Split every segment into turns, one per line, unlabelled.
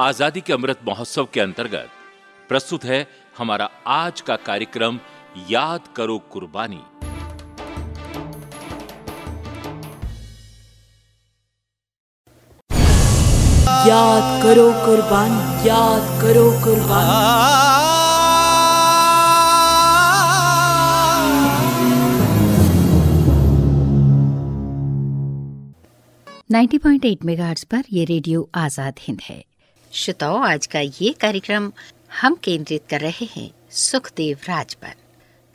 आज़ादी के अमृत महोत्सव के अंतर्गत प्रस्तुत है हमारा आज का कार्यक्रम याद करो कुर्बानी।
याद करो कुर्बानी याद करो कुर्बानी।
90.8 मेगाहर्ट्ज पर यह रेडियो आज़ाद हिंद है। श्रोताओं, आज का ये कार्यक्रम हम केंद्रित कर रहे हैं सुखदेव राज पर।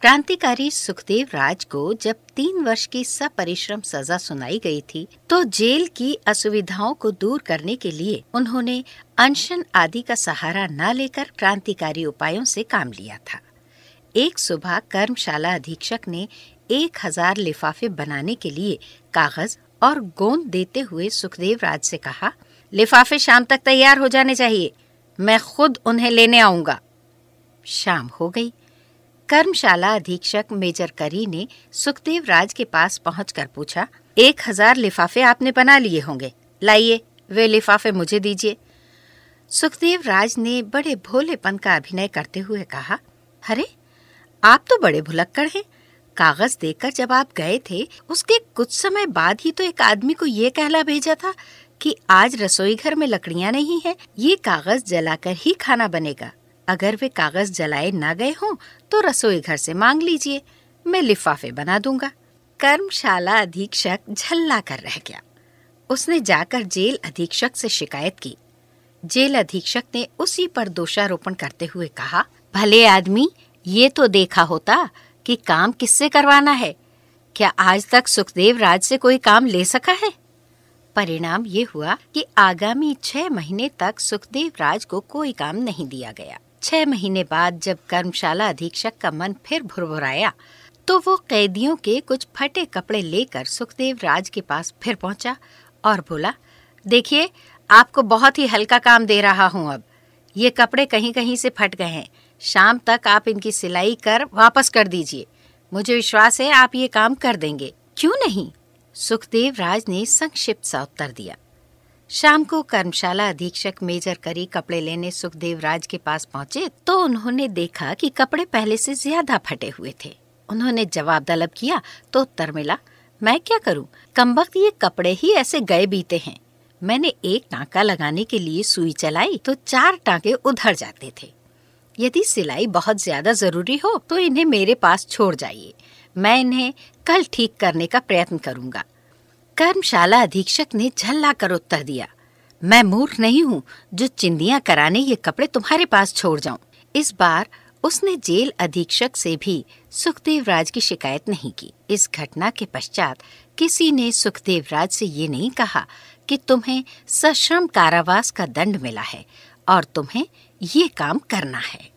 क्रांतिकारी सुखदेव राज को जब तीन वर्ष की सपरिश्रम सजा सुनाई गई थी तो जेल की असुविधाओं को दूर करने के लिए उन्होंने अनशन आदि का सहारा न लेकर क्रांतिकारी उपायों से काम लिया था। एक सुबह कर्मशाला अधीक्षक ने एक हज़ार लिफाफे बनाने के लिए कागज़ और गोंद देते हुए सुखदेव राज से कहा लिफाफे शाम तक तैयार हो जाने चाहिए। मैं खुद उन्हें लेने आऊँगा। शाम हो गई। कर्मशाला अधीक्षक मेजर करी ने सुखदेव राज के पास पहुंचकर पूछा, एक हज़ार लिफाफे आपने बना लिए होंगे। लाइए, वे लिफाफे मुझे दीजिए। सुखदेव राज ने बड़े भोलेपन का अभिनय करते हुए कहा, अरे, आप तो बड़े भुलक्कड़ हैं। कागज़ देकर जब आप गए थे, उसके कुछ समय बाद ही तो एक आदमी को ये कहला भेजा था कि आज रसोई घर में लकड़ियाँ नहीं है, ये कागज़ जलाकर ही खाना बनेगा। अगर वे कागज़ जलाए ना गए हों तो रसोई घर से मांग लीजिए। मैं लिफाफे बना दूँगा। कर्मशाला अधीक्षक झल्ला कर रह गया। उसने जाकर जेल अधीक्षक से शिकायत की। जेल अधीक्षक ने उसी पर दोषारोपण करते हुए कहा, भले आदमी, ये तो देखा होता कि काम किससे करवाना है। क्या आज तक सुखदेव राज से कोई काम ले सका है? परिणाम ये हुआ कि आगामी छह महीने तक सुखदेव राज को कोई काम नहीं दिया गया। छह महीने बाद जब कर्मशाला अधीक्षक का मन फिर भुरभुराया तो वो कैदियों के कुछ फटे कपड़े लेकर सुखदेव राज के पास फिर पहुँचा और बोला, देखिए, आपको बहुत ही हल्का काम दे रहा हूँ अब। ये कपड़े कहीं कहीं से फट गए हैं। शाम तक आप इनकी सिलाई कर वापस कर दीजिए। मुझे विश्वास है आप ये काम कर देंगे। क्यों नहीं? सुखदेव राज ने संक्षिप्त सा उत्तर दिया। शाम को कर्मशाला अधीक्षक मेजर करी कपड़े लेने सुखदेव राज के पास पहुँचे तो उन्होंने देखा कि कपड़े पहले से ज़्यादा फटे हुए थे। उन्होंने जवाब तलब किया तो उत्तर मिला, मैं क्या करूँ? कम ये कपड़े ही ऐसे गए बीते हैं। मैंने एक टांका लगाने के लिए सुई चलाई तो चार टांके उधर जाते थे। यदि सिलाई बहुत ज़्यादा ज़रूरी हो तो इन्हें मेरे पास छोड़ जाइए। मैं इन्हें कल ठीक करने का प्रयत्न करूँगा। कर्मशाला अधीक्षक ने झल्ला कर उत्तर दिया, मैं मूर्ख नहीं हूँ जो चिंदियाँ कराने ये कपड़े तुम्हारे पास छोड़ जाऊँ। इस बार उसने जेल अधीक्षक से भी सुखदेव राज की शिकायत नहीं की। इस घटना के पश्चात किसी ने सुखदेव राज से ये नहीं कहा कि तुम्हें सश्रम कारावास का दंड मिला है और तुम्हें ये काम करना है।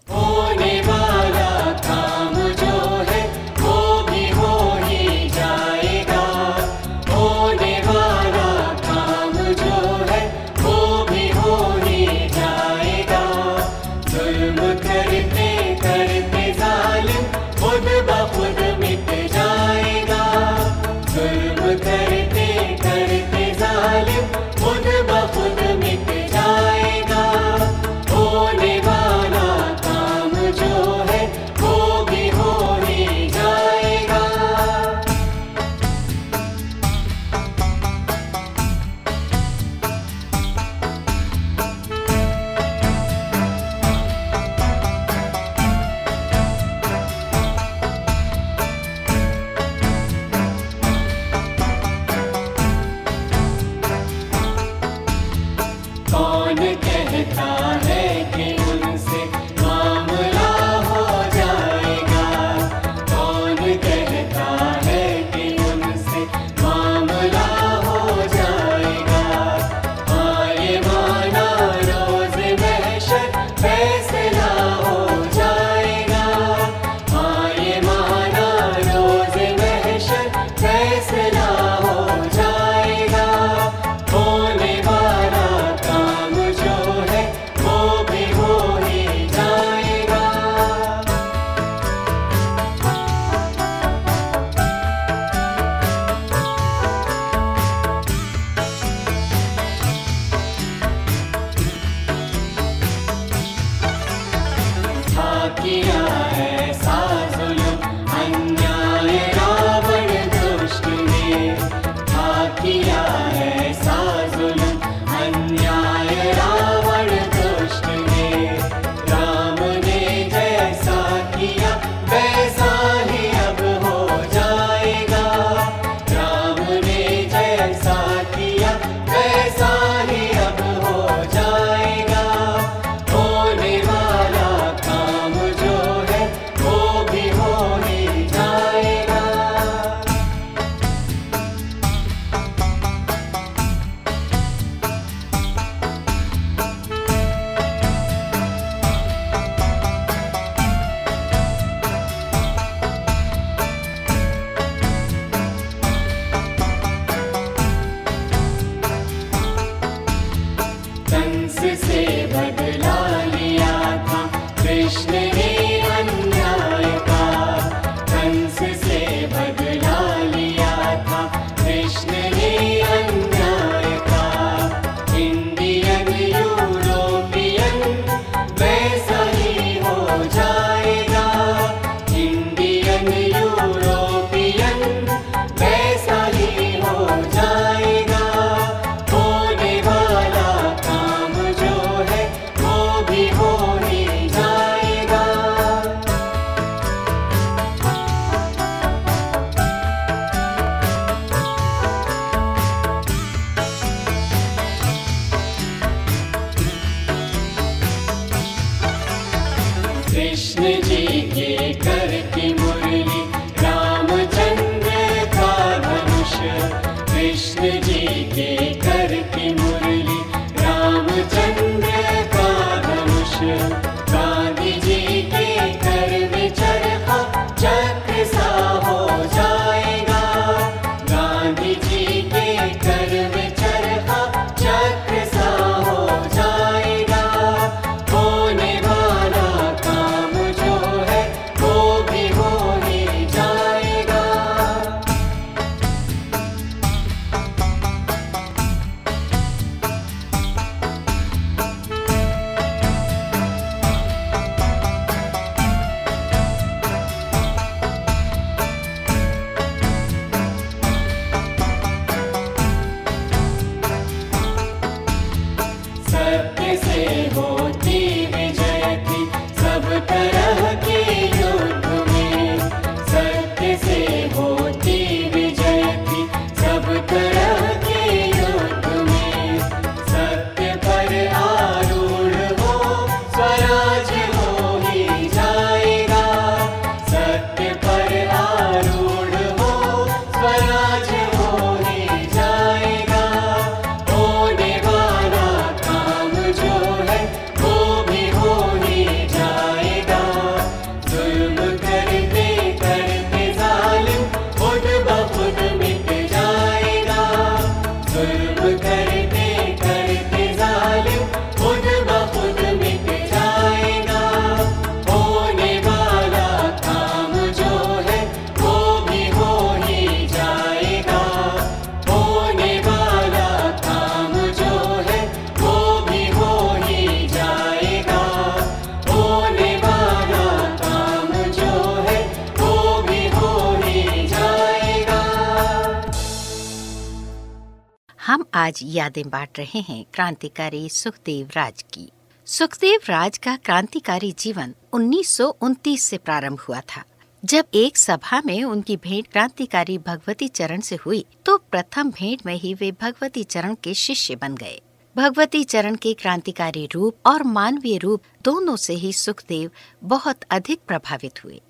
आज यादें बांट रहे हैं क्रांतिकारी सुखदेव राज की। सुखदेव राज का क्रांतिकारी जीवन 1929 से प्रारंभ हुआ था। जब एक सभा में उनकी भेंट क्रांतिकारी भगवती चरण से हुई तो प्रथम भेंट में ही वे भगवती चरण के शिष्य बन गए। भगवती चरण के क्रांतिकारी रूप और मानवीय रूप दोनों से ही सुखदेव बहुत अधिक प्रभावित हुए।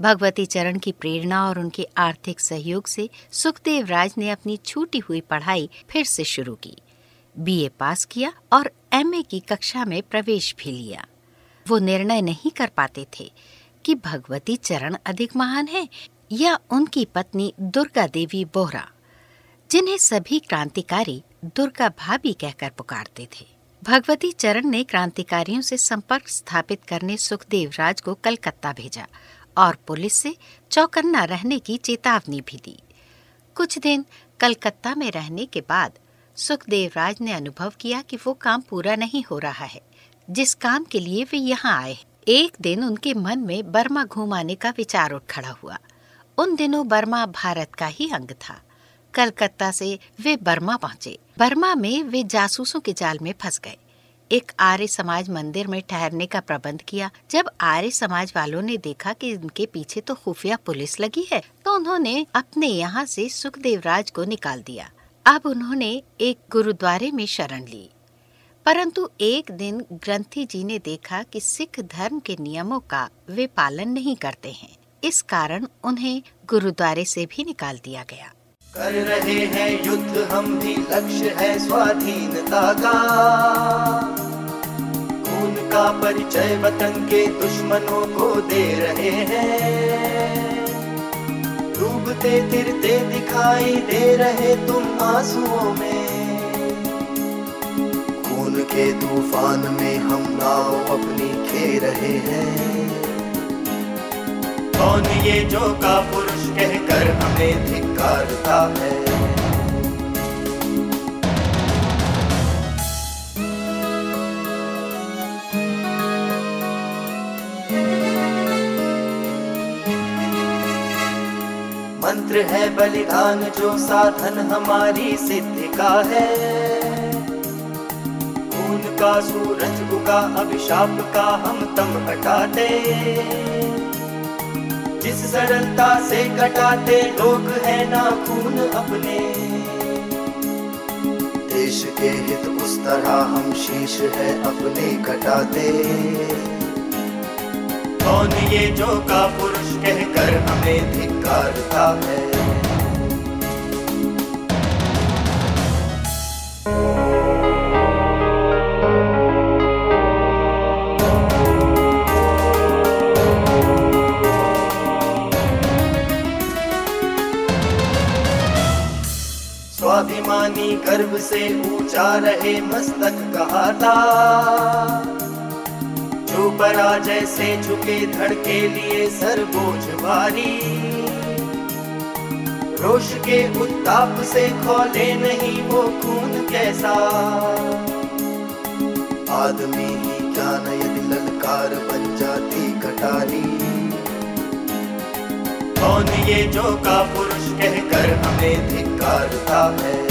भगवती चरण की प्रेरणा और उनके आर्थिक सहयोग से सुखदेव राज ने अपनी छूटी हुई पढ़ाई फिर से शुरू की। बीए पास किया और एमए की कक्षा में प्रवेश भी लिया। वो निर्णय नहीं कर पाते थे कि भगवती चरण अधिक महान है या उनकी पत्नी दुर्गा देवी बोहरा, जिन्हें सभी क्रांतिकारी दुर्गा भाभी कहकर पुकारते थे। भगवती चरण ने क्रांतिकारियों से संपर्क स्थापित करने सुखदेव राज को कलकत्ता भेजा और पुलिस से चौकन्ना रहने की चेतावनी भी दी। कुछ दिन कलकत्ता में रहने के बाद सुखदेव राज ने अनुभव किया कि वो काम पूरा नहीं हो रहा है। जिस काम के लिए वे यहाँ आए एक दिन उनके मन में बर्मा घूम आने का विचार उठ खड़ा हुआ। उन दिनों बर्मा भारत का ही अंग था। कलकत्ता से वे बर्मा पहुँचे। बर्मा में वे जासूसों के जाल में फंस गए। एक आर्य समाज मंदिर में ठहरने का प्रबंध किया। जब आर्य समाज वालों ने देखा कि इनके पीछे तो खुफिया पुलिस लगी है तो उन्होंने अपने यहाँ से सुखदेव राज को निकाल दिया। अब उन्होंने एक गुरुद्वारे में शरण ली। परंतु एक दिन ग्रंथी जी ने देखा कि सिख धर्म के नियमों का वे पालन नहीं करते हैं। इस कारण उन्हें गुरुद्वारे से भी निकाल दिया गया।
कर रहे हैं युद्ध, हम भी लक्ष्य है स्वाधीनता का। का परिचय वतन के दुश्मनों को दे रहे हैं। डूबते, तिरते दिखाई दे रहे तुम आंसुओं में। खून के तूफ़ान में हम नाव अपनी खे रहे हैं। कौन ये जो का पुरुष कहकर हमें धिक्कारता है? मंत्र है बलिदान, जो साधन हमारी सिद्धि का है। खून का, सूरज उगा, अभिशाप का हम तम हटाते। जिस सरलता से कटाते, लोग है ना खून अपने। देश के हित उस तरह हम शीश है अपने कटाते। कौन ये जो का पुरुष कहकर हमें धिक्कारता है? स्वाभिमानी गर्व से ऊँचा रहे मस्तक कहाता जो पराजय से झुके धड़ के लिए सर बोझ भारी रोष के उत्ताप से खोले नहीं वो खून कैसा। आदमी ही क्या न यदि ललकार बन जाती कटारी। कौन ये जो का पुरुष कहकर हमें धिक्कारता है?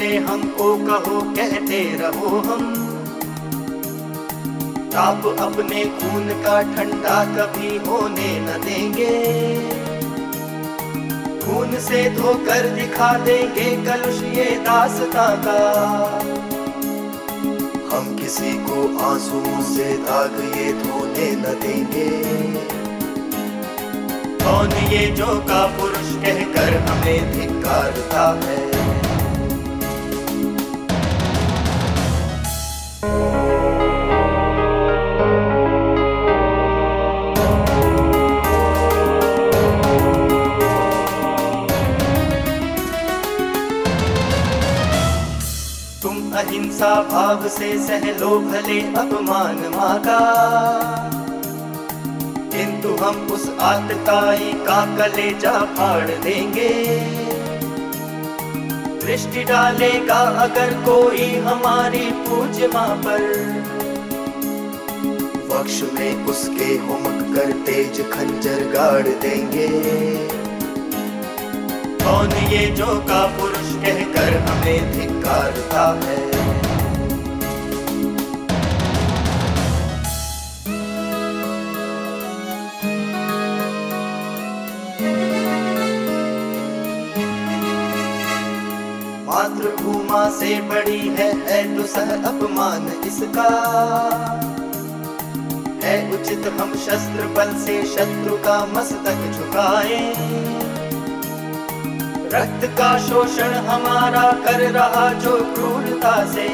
भले हमको कहो, कहते रहो हम। ताप अपने खून का ठंडा कभी होने न देंगे। खून से धोकर दिखा देंगे कलुष ये दासता का। हम किसी को आंसुओं से दाग ये धोने न देंगे। कौन ये जो का पुरुष कहकर हमें धिक्कारता है? अहिंसा भाव से सह लो भले अपमान मागा किंतु हम उस आतताई का कलेजा फाड़ देंगे। दृष्टि डालेगा अगर कोई हमारी पूज माँ पर। वक्ष में उसके हुमक कर तेज खंजर गाड़ देंगे। कौन ये जो का पुरुष कहकर हमें धिक्कारता है? मातृभूमा से बड़ी है है तो सह अपमान इसका। है उचित हम शस्त्र बल से शत्रु का मस्तक झुकाएँ। रक्त का शोषण हमारा कर रहा जो क्रूरता से।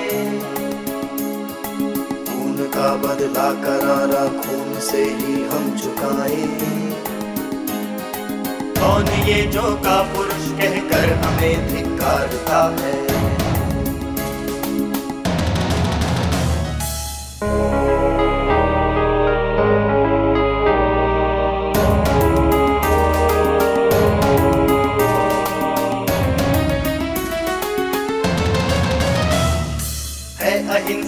खून का बदला करारा खून से ही हम चुकाएँ कौन ये जो का पुरुष कहकर हमें धिक्कारता है?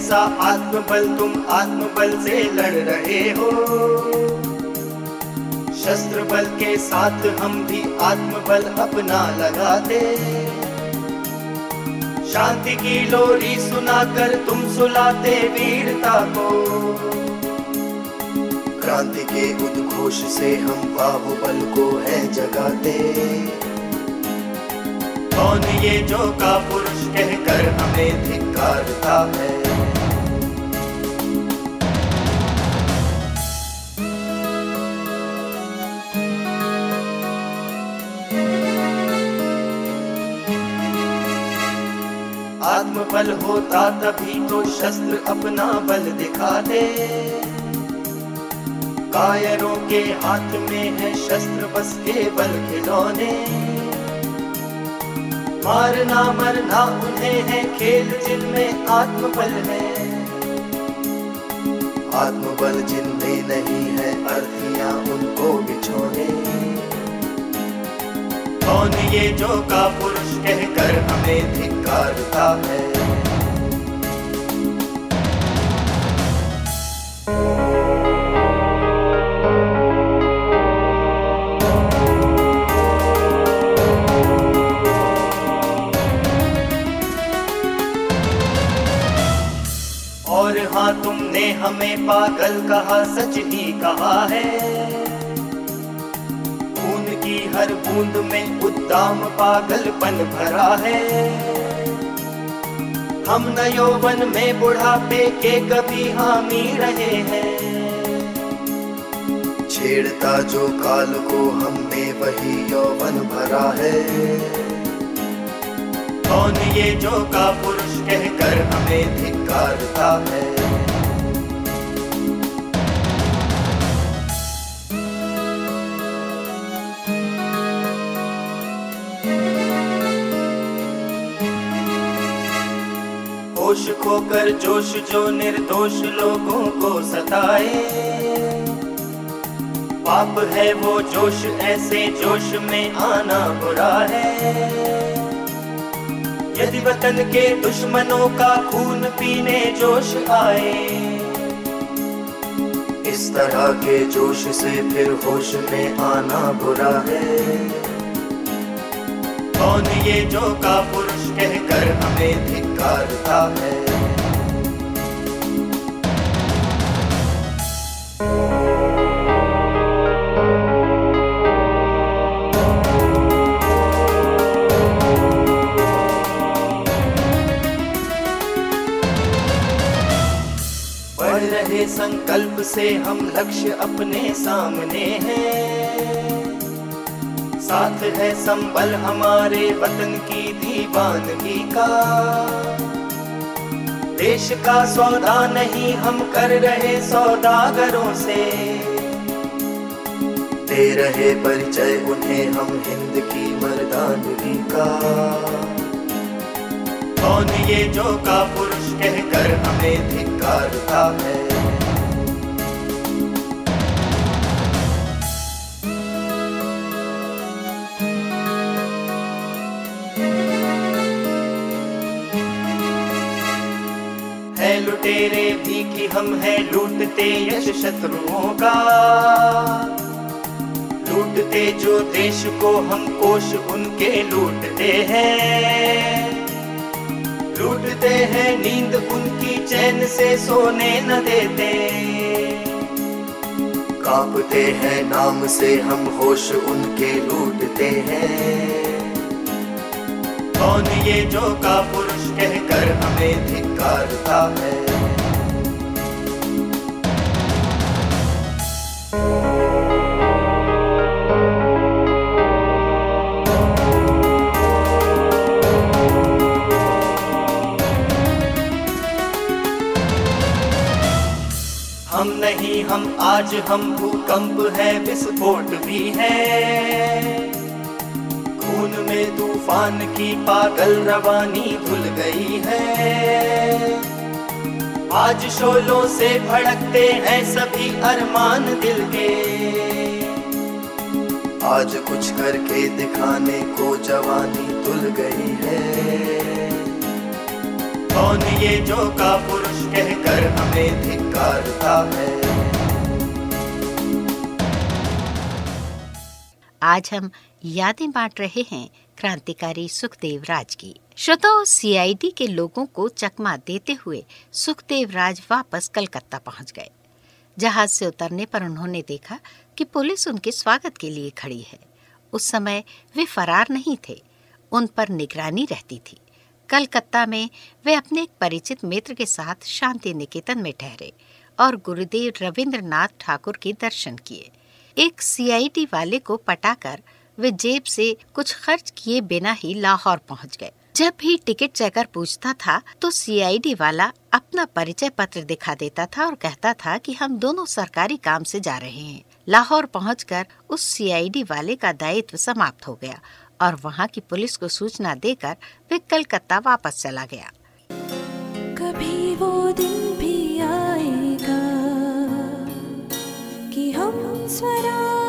अहिंसा आत्मबल तुम आत्मबल से लड़ रहे हो। शस्त्र बल के साथ हम भी आत्मबल अपना लगाते। शांति की लोरी सुनाकर तुम सुलाते वीरता को। क्रांति के उद्घोष से हम बाहुबल को है जगाते। कौन ये जो का पुरुष कहकर हमें धिक्कारता है? आत्मबल होता तभी तो शस्त्र अपना बल दिखाते। कायरों के हाथ में है शस्त्र, बस केवल खिलौने। मारना, मरना उन्हें है खेल जिनमें आत्मबल है। आत्मबल जिनमें नहीं है अर्थियाँ, उनको बिछोने। कौन ये जो का पुरुष कहकर हमें धिक्कारता है? हमें पागल कहा, सच ही कहा है। खून की हर बूंद में उद्दाम पागलपन भरा है। हम न यौवन में बुढ़ापे के कभी हामी रहे हैं। छेड़ता जो काल को हमने वही यौवन भरा है। कौन ये जो का पुरुष कहकर हमें धिक्कारता है? होश खोकर जोश जो निर्दोष लोगों को सताए। पाप है वो जोश, ऐसे जोश में आना बुरा है। यदि वतन के दुश्मनों का खून पीने जोश आए, इस तरह के जोश से फिर होश में आना बुरा है। कौन ये जो का पुरुष कहकर हमें धिक्कारता है। रहे संकल्प से हम लक्ष्य अपने सामने हैं। साथ है संबल हमारे वतन की दीवानगी का। देश का सौदा नहीं हम कर रहे सौदागरों से। दे रहे परिचय उन्हें हम हिंद की मर्दानगी का। कौन ये जो का पुरुष कहकर हमें धिक्कारता है? लुटेरे भी कि हम है लूटते यश शत्रुओं का। लूटते जो देश को हम कोश उनके लूटते हैं। लूटते हैं नींद उनकी चैन से सोने न देते। कांपते हैं नाम से हम होश उनके लूटते हैं। कौन ये जो का कहकर हमें धिक्कारता है। हम नहीं, हम आज हम भूकंप है, विस्फोट भी है। खून में तूफ़ान की पागल रवानी धुल गई है। आज शोलों से भड़कते हैं सभी अरमान दिल के। आज कुछ करके दिखाने को जवानी धुल गई है। कौन ये जो का पुरुष कहकर हमें धिक्कारता है?
आज हम यादें बांट रहे हैं क्रांतिकारी सुखदेव राज की। श्रोताओं सीआईडी के लोगों को चकमा देते हुए सुखदेव राज वापस कलकत्ता पहुँच गए। जहाज़ से उतरने पर उन्होंने देखा कि पुलिस उनके स्वागत के लिए खड़ी है। उस समय वे फरार नहीं थे, उन पर निगरानी रहती थी। कलकत्ता में वे अपने एक परिचित मित्र के साथ शांति निकेतन में ठहरे और गुरुदेव रविंद्रनाथ ठाकुर के दर्शन किए। एक सीआईडी वाले को पटाकर वे जेब से कुछ खर्च किए बिना ही लाहौर पहुँच गए। जब भी टिकट चेकर पूछता था तो सीआईडी वाला अपना परिचय पत्र दिखा देता था और कहता था कि हम दोनों सरकारी काम से जा रहे हैं। लाहौर पहुंचकर उस सीआईडी वाले का दायित्व समाप्त हो गया और वहाँ की पुलिस को सूचना देकर वे कलकत्ता वापस चला गया।
कभी वो दिन भी आएगा कि हम स्वराज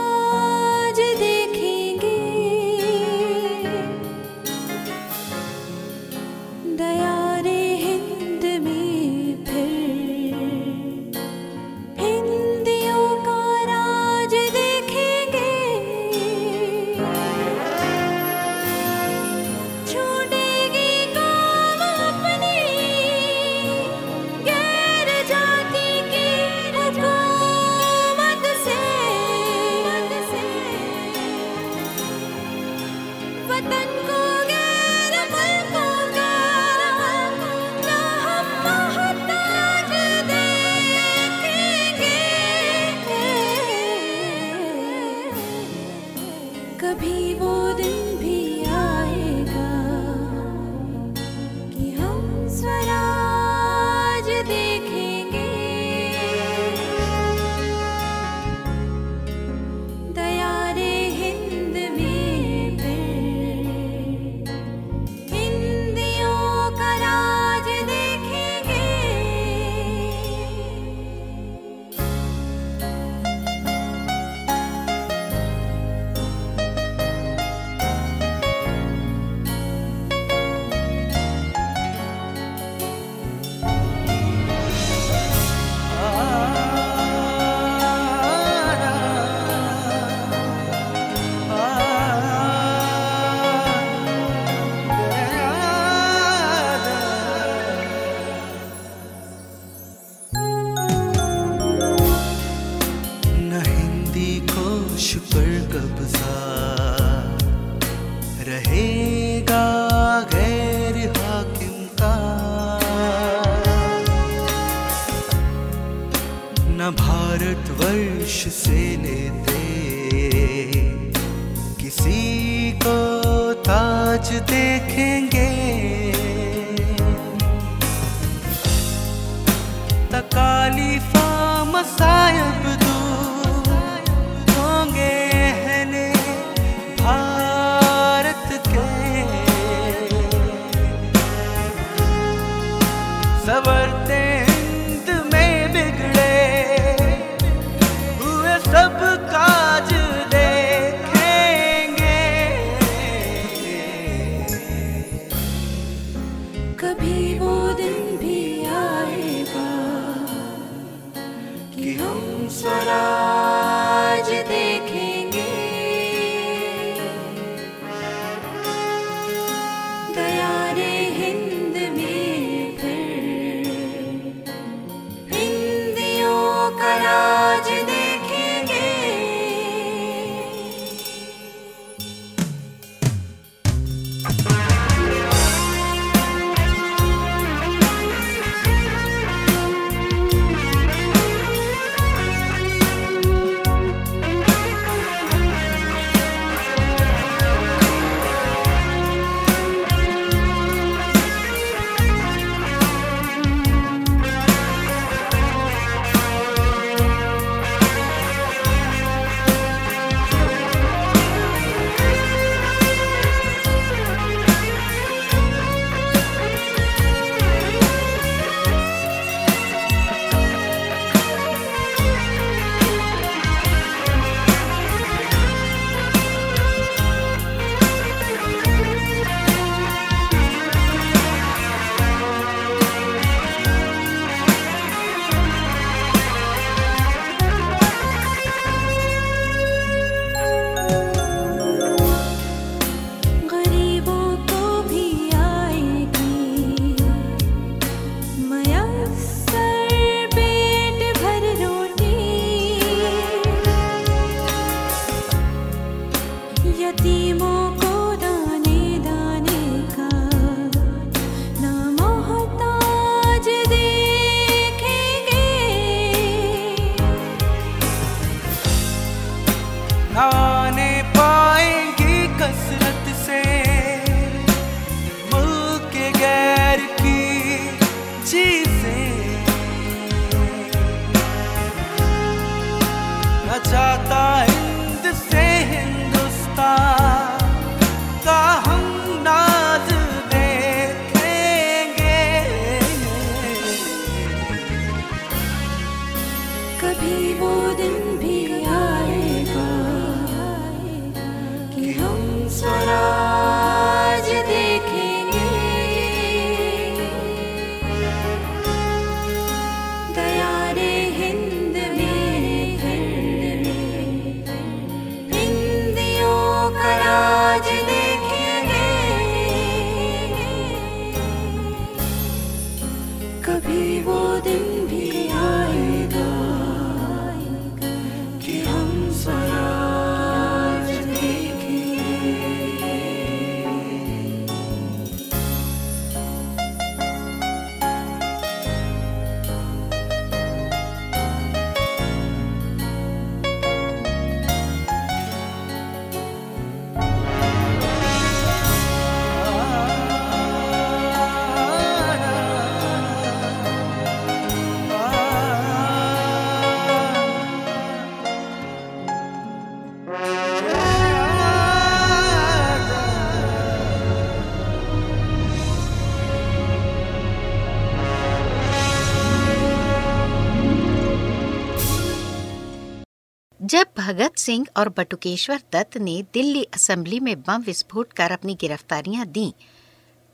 जब भगत सिंह और बटुकेश्वर दत्त ने दिल्ली असेंबली में बम विस्फोट कर अपनी गिरफ्तारियाँ दी,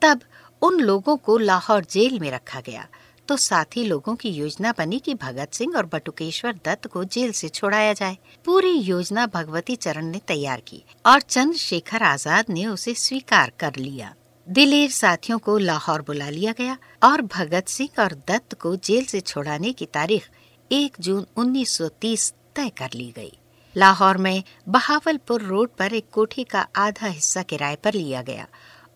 तब उन लोगों को लाहौर जेल में रखा गया। तो साथी लोगों की योजना बनी कि भगत सिंह और बटुकेश्वर दत्त को जेल से छुड़ाया जाए। पूरी योजना भगवती चरण ने तैयार की और चंद्रशेखर आज़ाद ने उसे स्वीकार कर लिया। दिलेर साथियों को लाहौर बुला लिया गया और भगत सिंह और दत्त को जेल से छुड़ाने की तारीख 1 जून 1930 तय कर ली गई। लाहौर में बहावलपुर रोड पर एक कोठी का आधा हिस्सा किराए पर लिया गया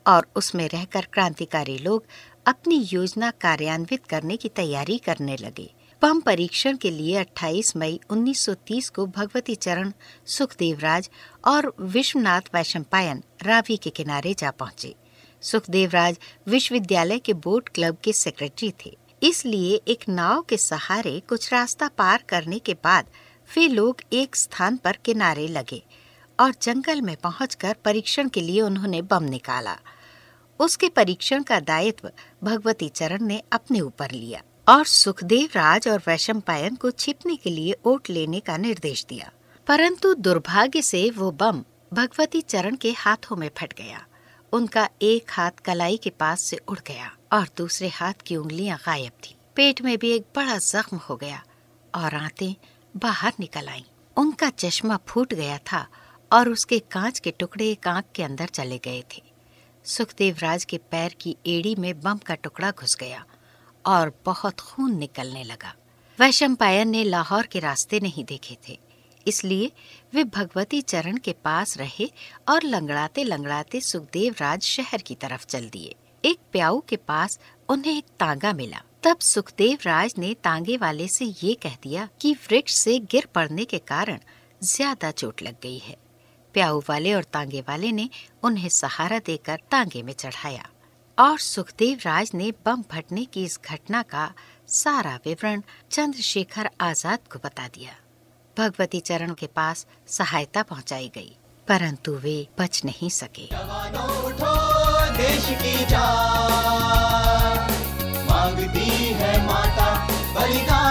और उसमें रहकर क्रांतिकारी लोग अपनी योजना कार्यान्वित करने की तैयारी करने लगे। बम परीक्षण के लिए 28 मई 1930 को भगवती चरण सुखदेव राज और विश्वनाथ वैशंपायन रावी के किनारे जा पहुँचे। सुखदेव राज विश्वविद्यालय के बोट क्लब के सेक्रेटरी थे। इसलिए एक नाव के सहारे कुछ रास्ता पार करने के बाद वे लोग एक स्थान पर किनारे लगे और जंगल में पहुंचकर परीक्षण के लिए उन्होंने बम निकाला। उसके परीक्षण का दायित्व भगवती चरण ने अपने ऊपर लिया और सुखदेव राज और वैशंपायन को छिपने के लिए ओट लेने का निर्देश दिया। परंतु दुर्भाग्य से वो बम भगवती चरण के हाथों में फट गया। उनका एक हाथ कलाई के पास से उड़ गया और दूसरे हाथ की उंगलियाँ गायब थी। पेट में भी एक बड़ा जख्म हो गया और आंतें बाहर निकल आई। उनका चश्मा फूट गया था और उसके कांच के टुकड़े एक के अंदर चले गए थे। सुखदेव राज के पैर की एड़ी में बम का टुकड़ा घुस गया और बहुत खून निकलने लगा। वैशंपायन ने लाहौर के रास्ते नहीं देखे थे। इसलिए वे भगवती चरण के पास रहे और लंगड़ाते लंगड़ाते सुखदेव राज शहर की तरफ़ चल दिए। एक प्याऊ के पास उन्हें एक तांगा मिला। तब सुखदेव राज ने तांगे वाले से ये कह दिया कि वृक्ष से गिर पड़ने के कारण ज़्यादा चोट लग गई है। प्याऊ वाले और तांगे वाले ने उन्हें सहारा देकर तांगे में चढ़ाया और सुखदेव राज ने बम फटने की इस घटना का सारा विवरण चंद्रशेखर आज़ाद को बता दिया। भगवती चरण के पास सहायता पहुंचाई गई, परंतु वे बच नहीं सके।
देश की जान। मांगती है माता बलिदान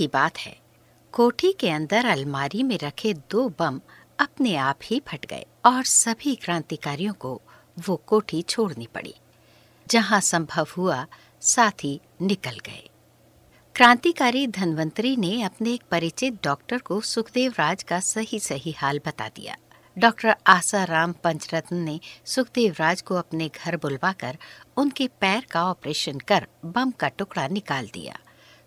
की
बात है। कोठी के अंदर अलमारी में रखे दो बम अपने आप ही फट गए और सभी क्रांतिकारियों को वो कोठी छोड़नी पड़ी। जहाँ संभव हुआ, साथी निकल गए। क्रांतिकारी धनवंतरी ने अपने एक परिचित डॉक्टर को सुखदेव राज का सही सही हाल बता दिया। डॉक्टर आसाराम पंचरत्न ने सुखदेव राज को अपने घर बुलवाकर उनके पैर का ऑपरेशन कर बम का टुकड़ा निकाल दिया।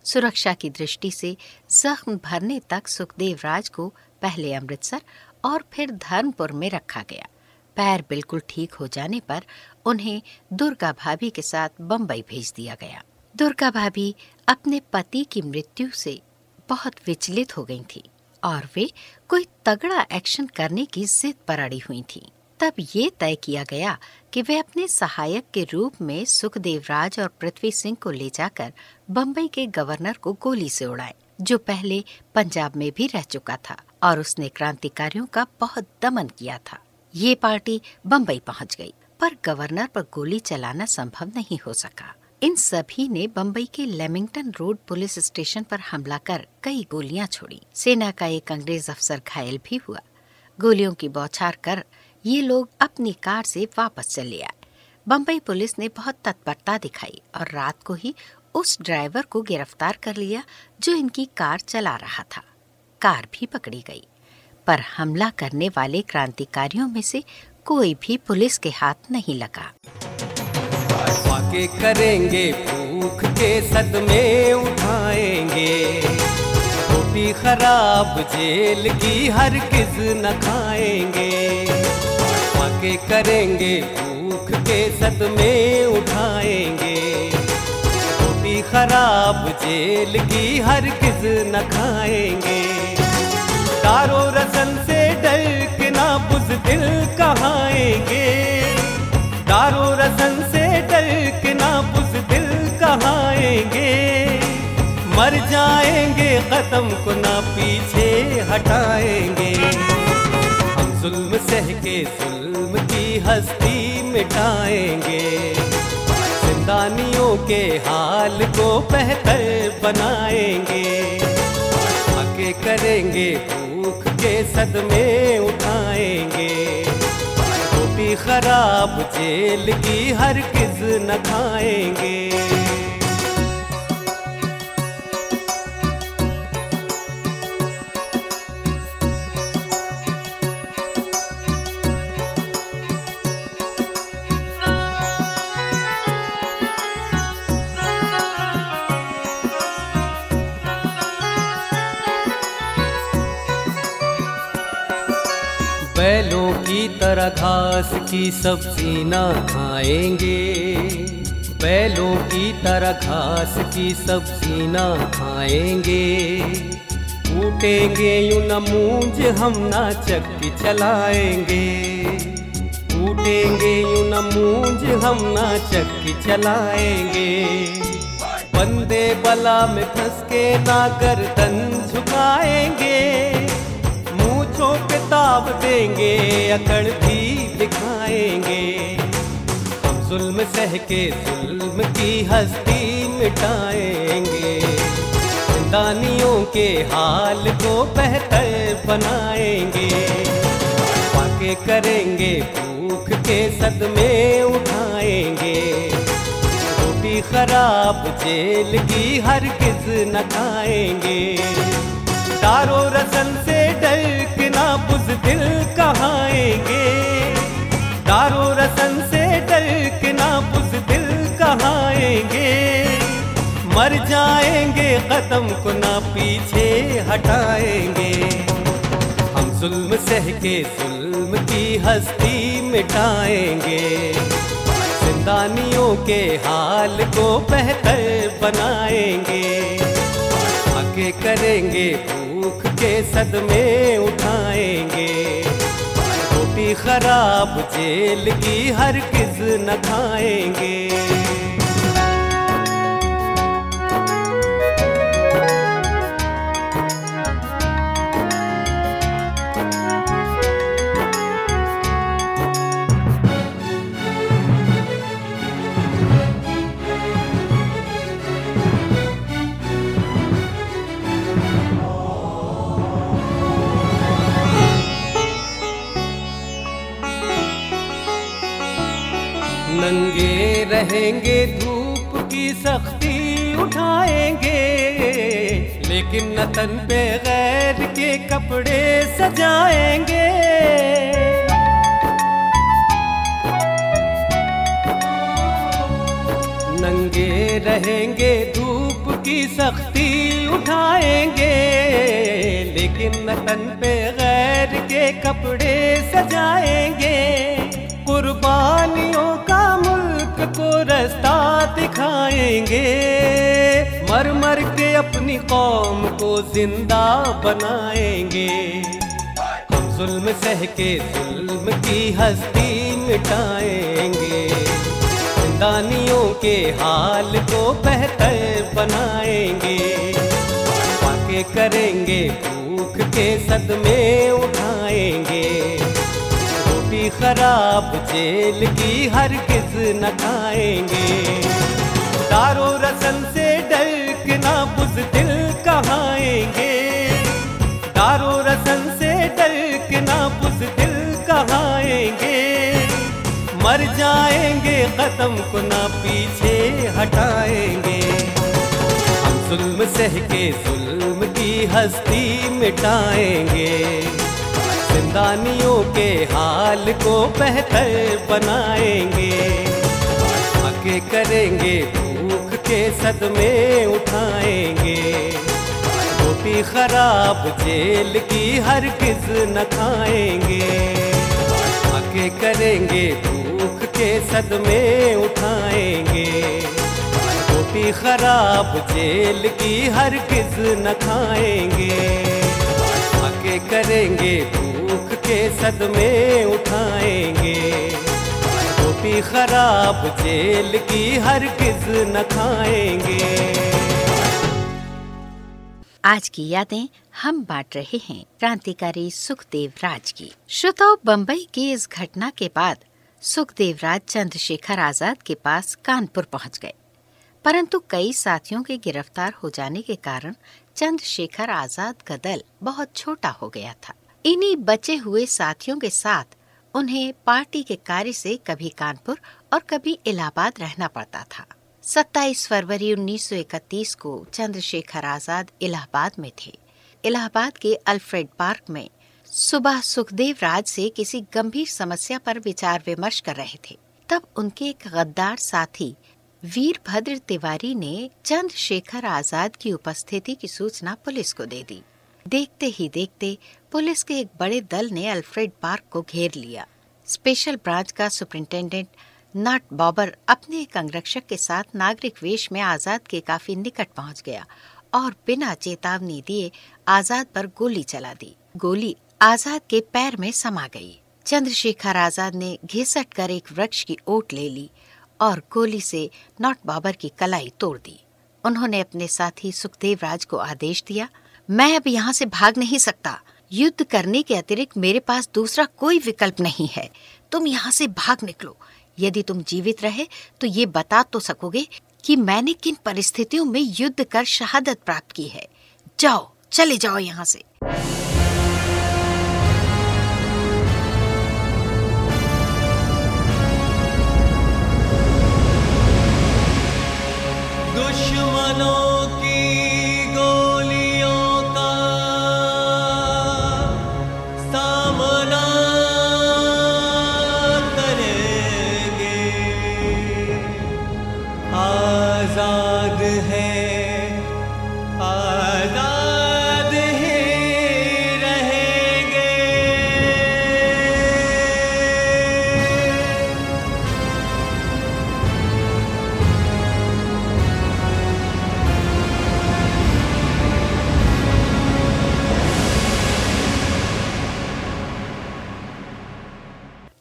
सुरक्षा की दृष्टि से जख्म भरने तक सुखदेव राज को पहले अमृतसर और फिर धर्मपुर में रखा गया। पैर बिल्कुल ठीक हो जाने पर उन्हें दुर्गा भाभी के साथ बम्बई भेज दिया गया। दुर्गा भाभी अपने पति की मृत्यु से बहुत विचलित हो गई थी और वे कोई तगड़ा एक्शन करने की जिद पर अड़ी हुई थी। तब ये तय किया गया कि वे अपने सहायक के रूप में सुखदेव राज और पृथ्वी सिंह को ले जाकर बम्बई के गवर्नर को गोली से उड़ाए, जो पहले पंजाब में भी रह चुका था और उसने क्रांतिकारियों का बहुत दमन किया था। ये पार्टी बम्बई पहुँच गई, पर गवर्नर पर गोली चलाना संभव नहीं हो सका। इन सभी ने बम्बई के लेमिंगटन रोड पुलिस स्टेशन पर हमला कर कई गोलियाँ छोड़ी। सेना का एक अंग्रेज़ अफसर घायल भी हुआ। गोलियों की बौछार कर ये लोग अपनी कार से वापस चले आए। बम्बई पुलिस ने बहुत तत्परता दिखाई और रात को ही उस ड्राइवर को गिरफ़्तार कर लिया, जो इनकी कार चला रहा था। कार भी पकड़ी गई। पर हमला करने वाले क्रांतिकारियों में से कोई भी पुलिस के हाथ नहीं लगा।
करेंगे, भूख के सदमे उठाएँगे। खराब जेल की हर किस न खाएँगे। वाके करेंगे, भूख के सदमे उठाएँगे। रोटी खराब जेल की हर किस न खाएँगे। दारो रसन से डर के ना बुजदिल कहाएँगे। दारो रसन से डर के ना बुजदिल कहाएँगे। मर जाएँगे, खत्म को ना पीछे हटाएँगे। हम जुल्म सह के जुल्म की हस्ती मिटाएँगे। जिंदानियों के हाल को बेहतर बनाएँगे। आके करेंगे भूख के सदमे उठाएँगे। खराब जेल की हर किस न खाएँगे। बैलों की तरह घास की सब्ज़ी ना खाएँगे। बैलों की तरह घास की सब्ज़ी ना खाएँगे। कूटेंगे यूँ न मूंज, हम ना चक्की चलाएँगे। कूटेंगे यूँ न मूंज, हम ना चक्की चलाएँगे। बंदे बला में फंस के ना गर्दन झुकाएँगे। ताव देंगे, अकड़ भी दिखाएँगे। हम जुल्म सह के जुल्म की हस्ती मिटाएँगे। दानियों के हाल को बेहतर बनाएँगे। वाके करेंगे, भूख के सदमे उठाएँगे। रोटी खराब जेल की हर किस न खाएँगे। दारो रसन से डर के ना बुजदिल कहाएँगे। दारो रसन से डर के ना बुजदिल कहाएँगे। मर जाएँगे, खत्म को ना पीछे हटाएँगे। हम जुल्म सह के जुल्म की हस्ती मिटाएँगे। जिंदानियों के हाल को बेहतर बनाएँगे। आगे करेंगे भूख के सदमे उठाएँगे। रोटी खराब जेल की हर किस न खाएँगे। रहेंगे, धूप की सख्ती उठाएँगे। लेकिन नतन पे गैर के कपड़े सजाएँगे। नंगे रहेंगे, धूप की सख्ती उठाएँगे। लेकिन नतन तन पे गैर के कपड़े सजाएँगे। कुर्बानियों का मुल्क को रास्ता दिखाएँगे। मर मर के अपनी कौम को ज़िंदा बनाएँगे। हम जुल्म सह के जुल्म की हस्ती मिटाएँगे। जिंदानियों के हाल को बेहतर बनाएँगे। वाके करेंगे भूख के सदमे उठाएँगे। खराब जेल की हर किस न खाएँगे। दारो रसन से डर के ना बुजदिल कहाएँगे दारो रसन से डर के ना बुजदिल कहाएँगे मर जाएँगे, खत्म को ना पीछे हटाएँगे। हम जुल्म सह के जुल्म की हस्ती मिटाएँगे। जिंदानियों के हाल को बेहतर बनाएँगे। आगे करेंगे, भूख के सदमे उठाएँगे। रोटी खराब जेल की हर किस न खाएँगे। आगे करेंगे, भूख के सदमे उठाएँगे। रोटी खराब जेल की हर किस न खाएँगे। आगे करेंगे, भूख के सदमे उठाएँगे। रोटी खराब जेल की हर किस न खाएँगे।
आज की यादें हम बांट रहे हैं क्रांतिकारी सुखदेव राज की। श्रोताओ बम्बई की इस घटना के बाद सुखदेव राज चंद्रशेखर आज़ाद के पास कानपुर पहुँच गए। परंतु कई साथियों के गिरफ़्तार हो जाने के कारण चंद्रशेखर आज़ाद का दल बहुत छोटा हो गया था। इन्हीं बचे हुए साथियों के साथ उन्हें पार्टी के कार्य से कभी कानपुर और कभी इलाहाबाद रहना पड़ता था। 27 फरवरी 1931 को चंद्रशेखर आज़ाद इलाहाबाद में थे। इलाहाबाद के अल्फ्रेड पार्क में सुबह सुखदेव राज से किसी गंभीर समस्या पर विचार विमर्श कर रहे थे। तब उनके एक गद्दार साथी वीरभद्र तिवारी ने चंद्रशेखर आज़ाद की उपस्थिति की सूचना पुलिस को दे दी। देखते ही देखते पुलिस के एक बड़े दल ने अल्फ्रेड पार्क को घेर लिया। स्पेशल ब्रांच का सुपरिंटेंडेंट नट बॉबर अपने एक अंगरक्षक के साथ नागरिक वेश में आज़ाद के काफ़ी निकट पहुँच गया और बिना चेतावनी दिए आज़ाद पर गोली चला दी। गोली आज़ाद के पैर में समा गई। चंद्रशेखर आज़ाद ने घिसट कर एक वृक्ष की ओट ले ली और गोली से नॉट बाबर की कलाई तोड़ दी। उन्होंने अपने साथी सुखदेव राज को आदेश दिया, मैं अब यहाँ से भाग नहीं सकता। युद्ध करने के अतिरिक्त मेरे पास दूसरा कोई विकल्प नहीं है। तुम यहाँ से भाग निकलो। यदि तुम जीवित रहे तो ये बता तो सकोगे कि मैंने किन परिस्थितियों में युद्ध कर शहादत प्राप्त की है। जाओ, चले जाओ यहाँ से।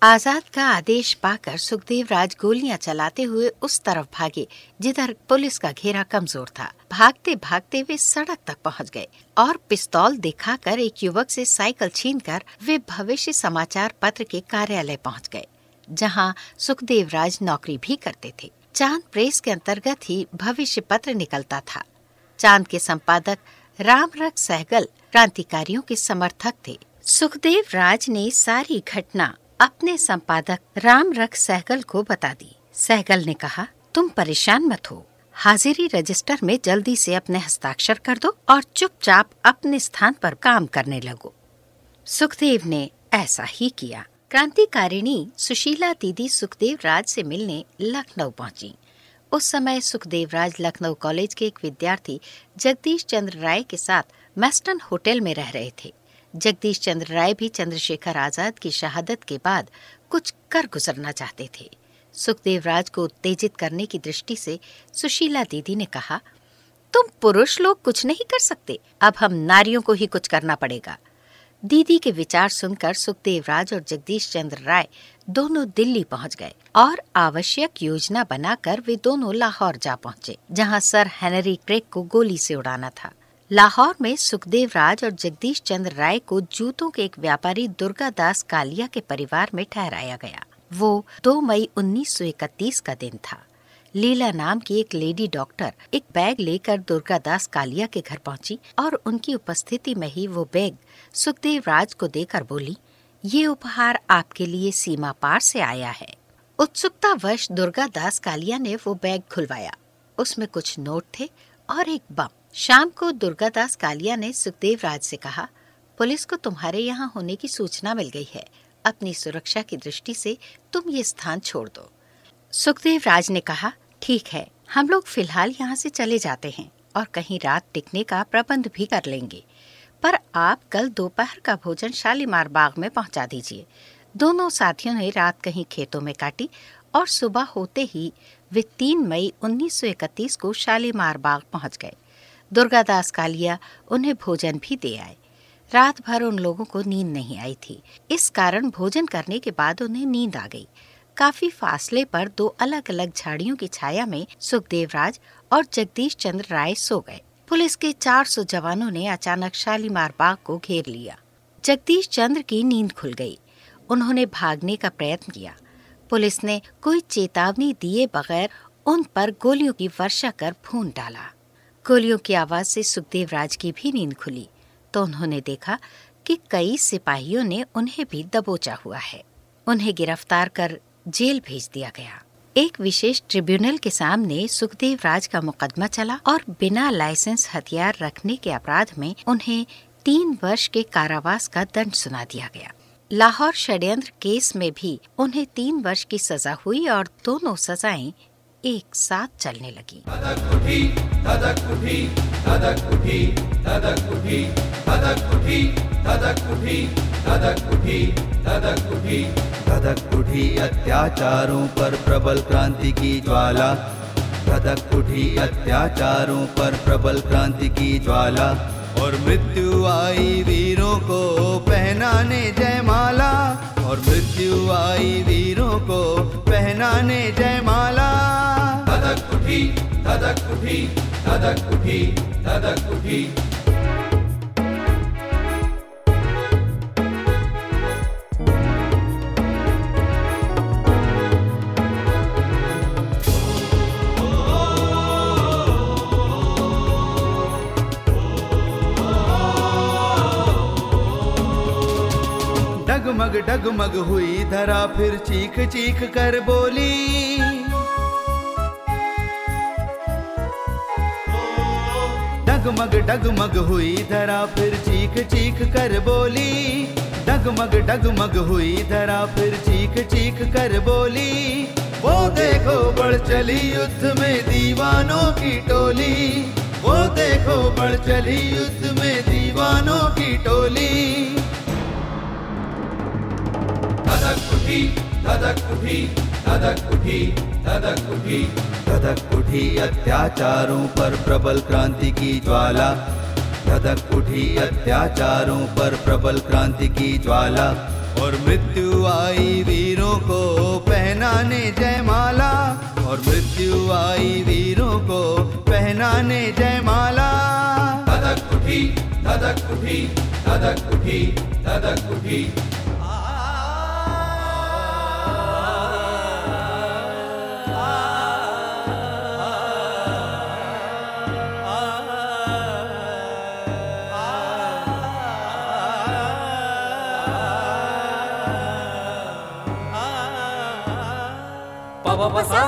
आज़ाद
का आदेश पाकर सुखदेव राज गोलियाँ चलाते हुए उस तरफ़ भागे, जिधर पुलिस का घेरा कमज़ोर था। भागते भागते वे सड़क तक पहुँच गए और पिस्तौल दिखाकर एक युवक से साइकिल छीनकर वे भविष्य समाचार पत्र के कार्यालय पहुँच गए, जहाँ सुखदेव राज नौकरी भी करते थे। चाँद प्रेस के अंतर्गत ही भविष्य पत्र निकलता था। चाँद के संपादक राम रख सहगल क्रांतिकारियों के समर्थक थे। सुखदेव राज ने सारी घटना अपने संपादक राम रख सहगल को बता दी। सहगल ने कहा, तुम परेशान मत हो। हाजिरी रजिस्टर में जल्दी से अपने हस्ताक्षर कर दो और चुपचाप अपने स्थान पर काम करने लगो सुखदेव ने ऐसा ही किया। क्रांतिकारिणी सुशीला दीदी सुखदेव राज से मिलने लखनऊ पहुँची। उस समय सुखदेव राज लखनऊ कॉलेज के एक विद्यार्थी जगदीश चंद्र राय के साथ मेस्टन होटल में रह रहे थे। जगदीश चंद्र राय भी चंद्रशेखर आज़ाद की शहादत के बाद कुछ कर गुजरना चाहते थे। सुखदेव राज को उत्तेजित करने की दृष्टि से सुशीला दीदी ने कहा, तुम पुरुष लोग कुछ नहीं कर सकते, अब हम नारियों को ही कुछ करना पड़ेगा। दीदी के विचार सुनकर सुखदेव राज और जगदीश चंद्र राय दोनों दिल्ली पहुँच गए और आवश्यक योजना बनाकर वे दोनों लाहौर जा पहुँचे, जहाँ सर हेनरी क्रेक को गोली से उड़ाना था। लाहौर में सुखदेव राज और जगदीश चंद्र राय को जूतों के एक व्यापारी दुर्गा दास कालिया के परिवार में ठहराया गया। वो 2 मई 1931 का दिन था। लीला नाम की एक लेडी डॉक्टर एक बैग लेकर दुर्गा दास कालिया के घर पहुँची और उनकी उपस्थिति में ही वो बैग सुखदेव राज को देकर बोली, ये उपहार आपके लिए सीमा पार से आया है। उत्सुकता वश दुर्गा दास कालिया ने वो बैग खुलवाया। उसमें कुछ नोट थे और एक बम। शाम को दुर्गा दास कालिया ने सुखदेव राज से कहा, पुलिस को तुम्हारे यहाँ होने की सूचना मिल गई है। अपनी सुरक्षा की दृष्टि से तुम ये स्थान छोड़ दो। सुखदेव राज ने कहा, ठीक है, हम लोग फ़िलहाल यहाँ से चले जाते हैं और कहीं रात टिकने का प्रबंध भी कर लेंगे। पर आप कल दोपहर का भोजन शालीमार बाग में पहुँचा दीजिए। दोनों साथियों ने रात कहीं खेतों में काटी और सुबह होते ही वे तीन मई 1931 को शालीमार बाग पहुँच गए। दुर्गादास कालिया उन्हें भोजन भी दे आए। रात भर उन लोगों को नींद नहीं आई थी। इस कारण भोजन करने के बाद उन्हें नींद आ गई। काफ़ी फासले पर दो अलग अलग झाड़ियों की छाया में सुखदेव राज और जगदीश चंद्र राय सो गए। पुलिस के 400 जवानों ने अचानक शालीमार बाग को घेर लिया। जगदीश चंद्र की नींद खुल गई। उन्होंने भागने का प्रयत्न किया। पुलिस ने कोई चेतावनी दिए बगैर उन पर गोलियों की वर्षा कर भून डाला। गोलियों की आवाज़ से सुखदेव राज की भी नींद खुली तो उन्होंने देखा कि कई सिपाहियों ने उन्हें भी दबोचा हुआ है। उन्हें गिरफ़्तार कर जेल भेज दिया गया। एक विशेष ट्रिब्यूनल के सामने सुखदेव राज का मुकदमा चला और बिना लाइसेंस हथियार रखने के अपराध में उन्हें तीन वर्ष के कारावास का दंड सुना दिया गया। लाहौर षड्यंत्र केस में भी उन्हें तीन वर्ष की सजा हुई और दोनों सजाएँ एक साथ चलने लगी।
अत्याचारों पर प्रबल क्रांति की ज्वाला धधक उठी अत्याचारों पर प्रबल क्रांति की ज्वाला। और मृत्यु आई वीरों को पहनाने जयमाला। और मृत्यु आई वीरों को पहनाने जयमाला। धधक उठी धधक उठी धधक उठी धधक उठी। डगमग डगमग हुई, धरा फिर चीख चीख कर बोली। डगमग डगमग हुई, धरा फिर चीख चीख कर बोली। डगमग डगमग हुई, धरा फिर चीख चीख कर बोली। वो देखो, बढ़ चली युद्ध में दीवानों की टोली। वो देखो, बढ़ चली युद्ध में दीवानों की टोली। धधक उठी अत्याचारों पर प्रबल क्रांति की ज्वाला। धधक उठी अत्याचारों पर प्रबल क्रांति की ज्वाला। और मृत्यु आई वीरों
को पहनाने जयमाला। और मृत्यु आई वीरों को पहनाने जयमाला। धधक उठी धधक उठी उठी उठी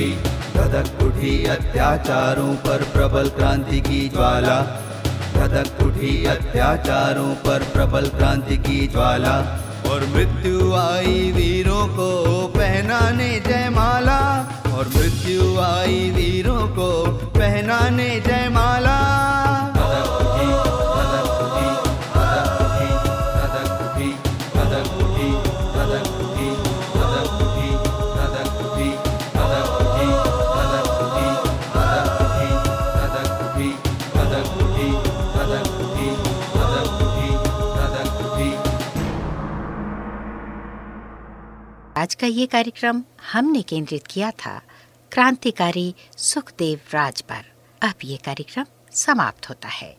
उठी धधक उठी अत्याचारों पर प्रबल क्रांति की ज्वाला। धधक उठी अत्याचारों पर प्रबल क्रांति की ज्वाला। और मृत्यु आई वीरों को पहनाने जयमाला। और मृत्यु आई वीरों को पहनाने जयमाला।
आज का ये कार्यक्रम हमने केंद्रित किया था क्रांतिकारी सुखदेव राज पर। अब ये कार्यक्रम समाप्त होता है।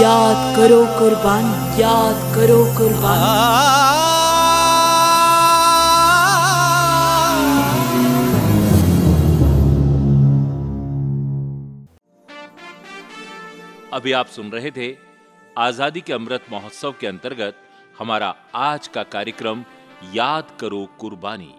याद करो कुर्बानी याद करो कुर्बानी।
अभी आप सुन रहे थे आज़ादी के अमृत महोत्सव के अंतर्गत हमारा आज का कार्यक्रम याद करो कुर्बानी।